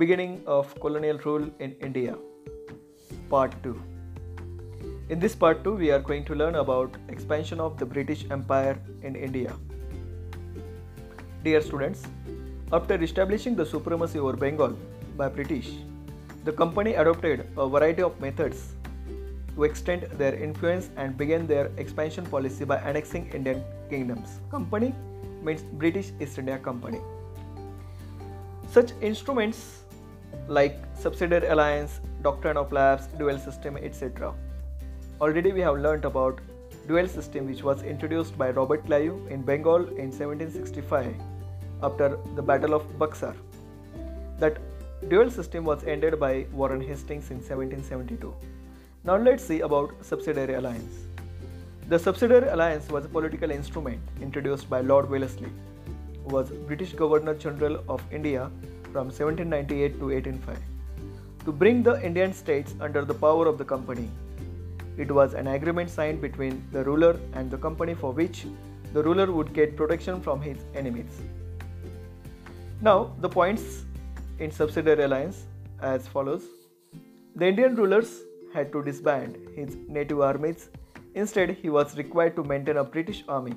Beginning of Colonial Rule in India Part 2 In this part 2 we are going to learn about expansion of the British Empire in India. Dear students, after establishing the supremacy over Bengal by British, the company adopted a variety of methods to extend their influence and began their expansion policy by annexing Indian kingdoms. Company means British East India Company. Such instruments like subsidiary alliance, doctrine of lapse, dual system, etc. Already we have learnt about dual system which was introduced by Robert Clive in Bengal in 1765 after the Battle of Buxar. That dual system was ended by Warren Hastings in 1772. Now let's see about subsidiary alliance. The subsidiary alliance was a political instrument introduced by Lord Wellesley who was British Governor General of India from 1798 to 1805 to bring the Indian states under the power of the company. It was an agreement signed between the ruler and the company for which the ruler would get protection from his enemies. Now, the points in subsidiary alliance as follows The Indian rulers had to disband his native armies. Instead, he was required to maintain a British army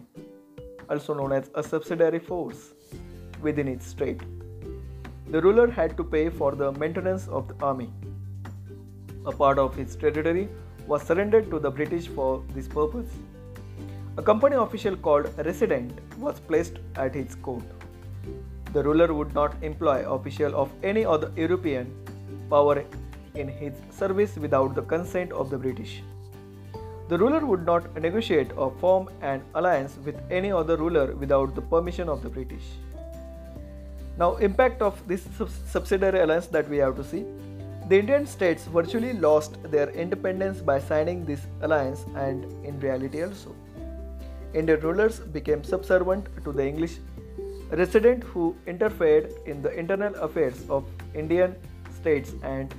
also known as a subsidiary force, within its state. The ruler had to pay for the maintenance of the army. A part of his territory was surrendered to the British for this purpose. A company official called resident was placed at his court. The ruler would not employ official of any other European power in his service without the consent of the British. The ruler would not negotiate or form an alliance with any other ruler without the permission of the British. Now, impact of this subsidiary alliance that we have to see. The Indian states virtually lost their independence by signing this alliance and in reality also. Indian rulers became subservient to the English resident who interfered in the internal affairs of Indian states and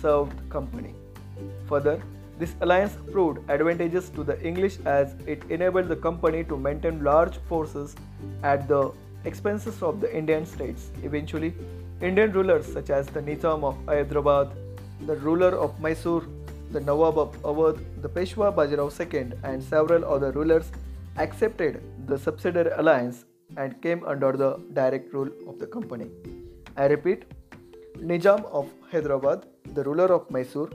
served company. Further, this alliance proved advantageous to the English as it enabled the company to maintain large forces at the expenses of the Indian states. Eventually, Indian rulers such as the Nizam of Hyderabad, the ruler of Mysore, the Nawab of Awadh, the Peshwa Bajirao II, and several other rulers accepted the subsidiary alliance and came under the direct rule of the company. I repeat, Nizam of Hyderabad, the ruler of Mysore,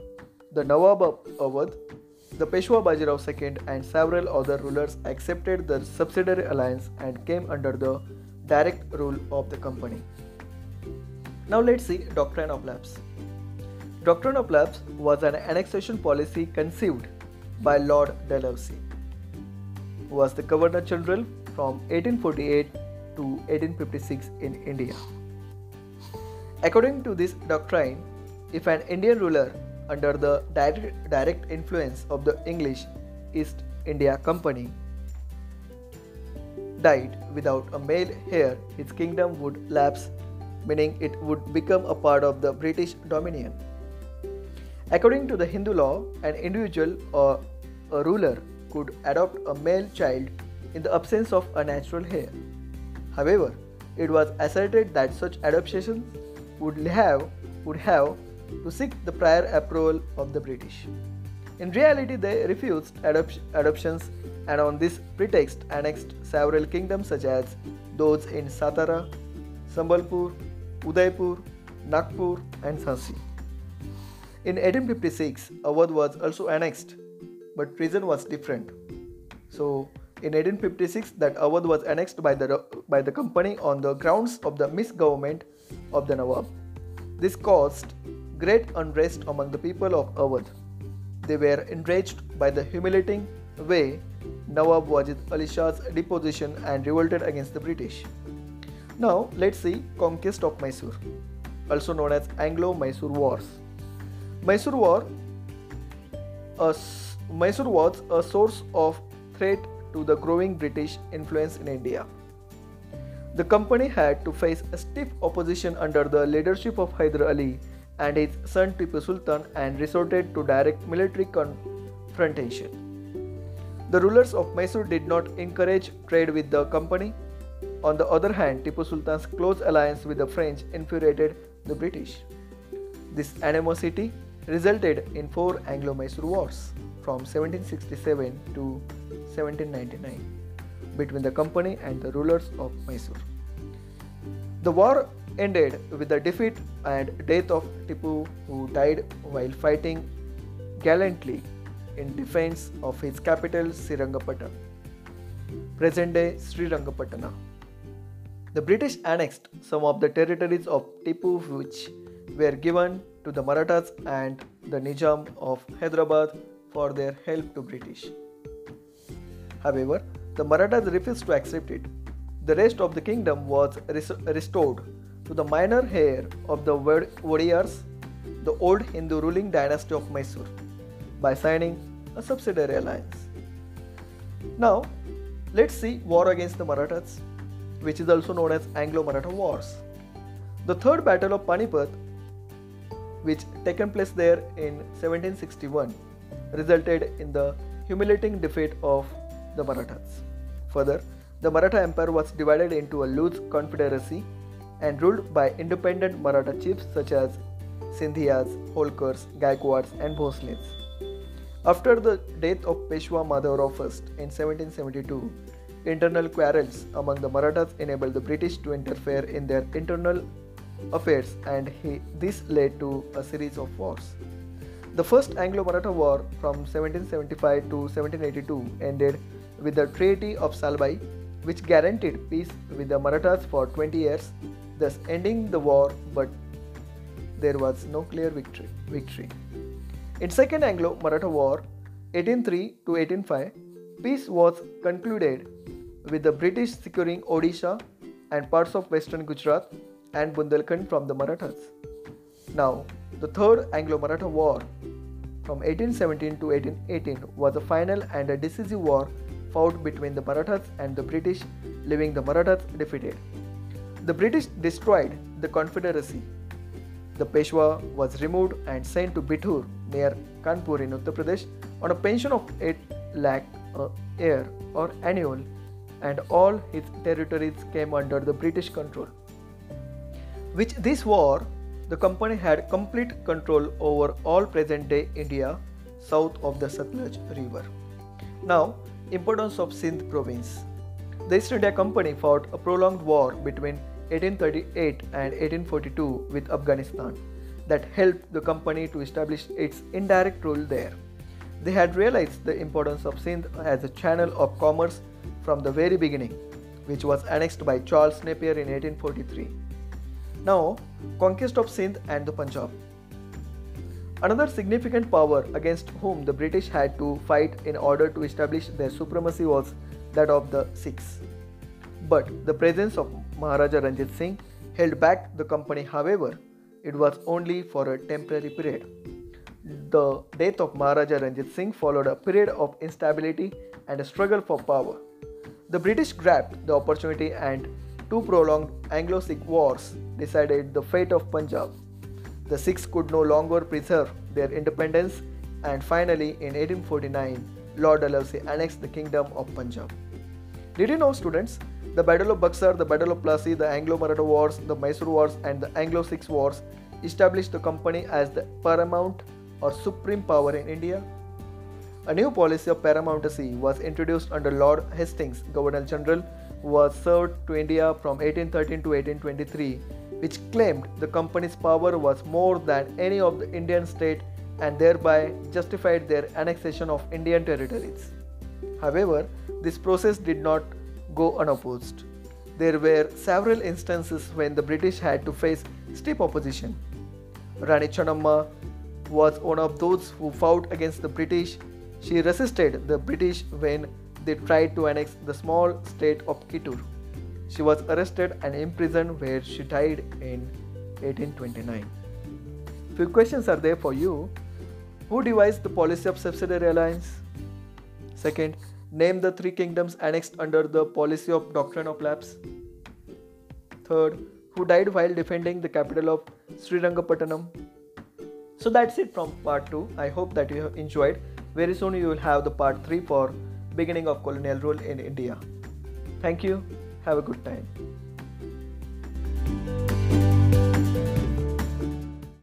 the Nawab of Awadh, the Peshwa Bajirao II, and several other rulers accepted the subsidiary alliance and came under the direct rule of the company. Now let's see Doctrine of Lapse. Doctrine of Lapse was an annexation policy conceived by Lord Dalhousie, who was the Governor General from 1848 to 1856 in India. According to this doctrine, if an Indian ruler under the direct, direct influence of the English East India Company. Died without a male heir, his kingdom would lapse, meaning it would become a part of the British Dominion. According to the Hindu law, an individual or a ruler could adopt a male child in the absence of a natural heir. However, it was asserted that such adoption would have would have to seek the prior approval of the British. In reality, they refused adop- adoptions and on this pretext annexed several kingdoms such as those in Satara, Sambalpur, Udaipur, Nagpur, and Jhansi. In 1856, Awadh was also annexed, but reason was different. So, in 1856, that Awadh was annexed by the by the company on the grounds of the misgovernment of the Nawab. This caused great unrest among the people of Awadh. They were enraged by the humiliating way Nawab Wajid Ali Shah's deposition and revolted against the British. Now let's see conquest of Mysore, also known as Anglo-Mysore Wars. Mysore War a, Mysore was a source of threat to the growing British influence in India. The company had to face a stiff opposition under the leadership of Hyder Ali and his son Tipu Sultan and resorted to direct military confrontation. The rulers of Mysore did not encourage trade with the company. On the other hand, Tipu Sultan's close alliance with the French infuriated the British. This animosity resulted in four Anglo-Mysore wars from 1767 to 1799 between the company and the rulers of Mysore. The war ended with the defeat and death of Tipu who died while fighting gallantly in defense of his capital Srirangapatna, present-day Srirangapatna. The British annexed some of the territories of Tipu which were given to the Marathas and the Nizam of Hyderabad for their help to British. However, the Marathas refused to accept it. The rest of the kingdom was res- restored to the minor heir of the Wadiyars, the old Hindu ruling dynasty of Mysore, by signing a subsidiary alliance. Now, let's see war against the Marathas, which is also known as Anglo-Maratha Wars. The third battle of Panipat, which taken place there in 1761, resulted in the humiliating defeat of the Marathas. Further, the Maratha Empire was divided into a loose confederacy and ruled by independent Maratha chiefs such as Sindhias, Holkars, Gaikwads, and Bhosles. After the death of Peshwa Madhavrao I in 1772, internal quarrels among the Marathas enabled the British to interfere in their internal affairs and he, this led to a series of wars. The first Anglo-Maratha War from 1775 to 1782 ended with the Treaty of Salbai, which guaranteed peace with the Marathas for 20 years, thus ending the war, but there was no clear victory. victory. In Second Anglo-Maratha War, 1803 to 1805, peace was concluded with the British securing Odisha and parts of western Gujarat and Bundelkhand from the Marathas. Now, the Third Anglo-Maratha War from 1817 to 1818 was a final and a decisive war fought between the Marathas and the British, leaving the Marathas defeated. The British destroyed the Confederacy. The Peshwa was removed and sent to Bithur near Kanpur in Uttar Pradesh on a pension of 8 lakh a year or annual, and all his territories came under the British control. With this war, the company had complete control over all present day India south of the Satluj River. Now, Importance of Sindh province. The East India Company fought a prolonged war between 1838 and 1842 with Afghanistan that helped the company to establish its indirect rule there. They had realized the importance of Sindh as a channel of commerce from the very beginning, which was annexed by Charles Napier in 1843. Now, conquest of Sindh and the Punjab. Another significant power against whom the British had to fight in order to establish their supremacy was that of the Sikhs. But the presence of Maharaja Ranjit Singh held back the company, however, it was only for a temporary period. The death of Maharaja Ranjit Singh followed a period of instability and a struggle for power. The British grabbed the opportunity and two prolonged Anglo Sikh wars decided the fate of Punjab the Sikhs could no longer preserve their independence, and finally, in 1849, Lord Dalhousie annexed the Kingdom of Punjab. Did you know, students? The Battle of Buxar, the Battle of Plassey, the Anglo-Maratha Wars, the Mysore Wars, and the Anglo-Sikh Wars established the company as the paramount or supreme power in India. A new policy of paramountcy was introduced under Lord Hastings, Governor General, who was served to India from 1813 to 1823 which claimed the company's power was more than any of the Indian state and thereby justified their annexation of Indian territories. However, this process did not go unopposed. There were several instances when the British had to face stiff opposition. Rani Channamma was one of those who fought against the British. She resisted the British when they tried to annex the small state of Kittur. She was arrested and imprisoned where she died in 1829. Few questions are there for you. Who devised the policy of subsidiary alliance? Second, name the three kingdoms annexed under the policy of doctrine of lapse. Third, who died while defending the capital of Srirangapatnam. So that's it from part 2. I hope that you have enjoyed. Very soon you will have the part 3 for beginning of colonial rule in India. Thank you. Have a good time.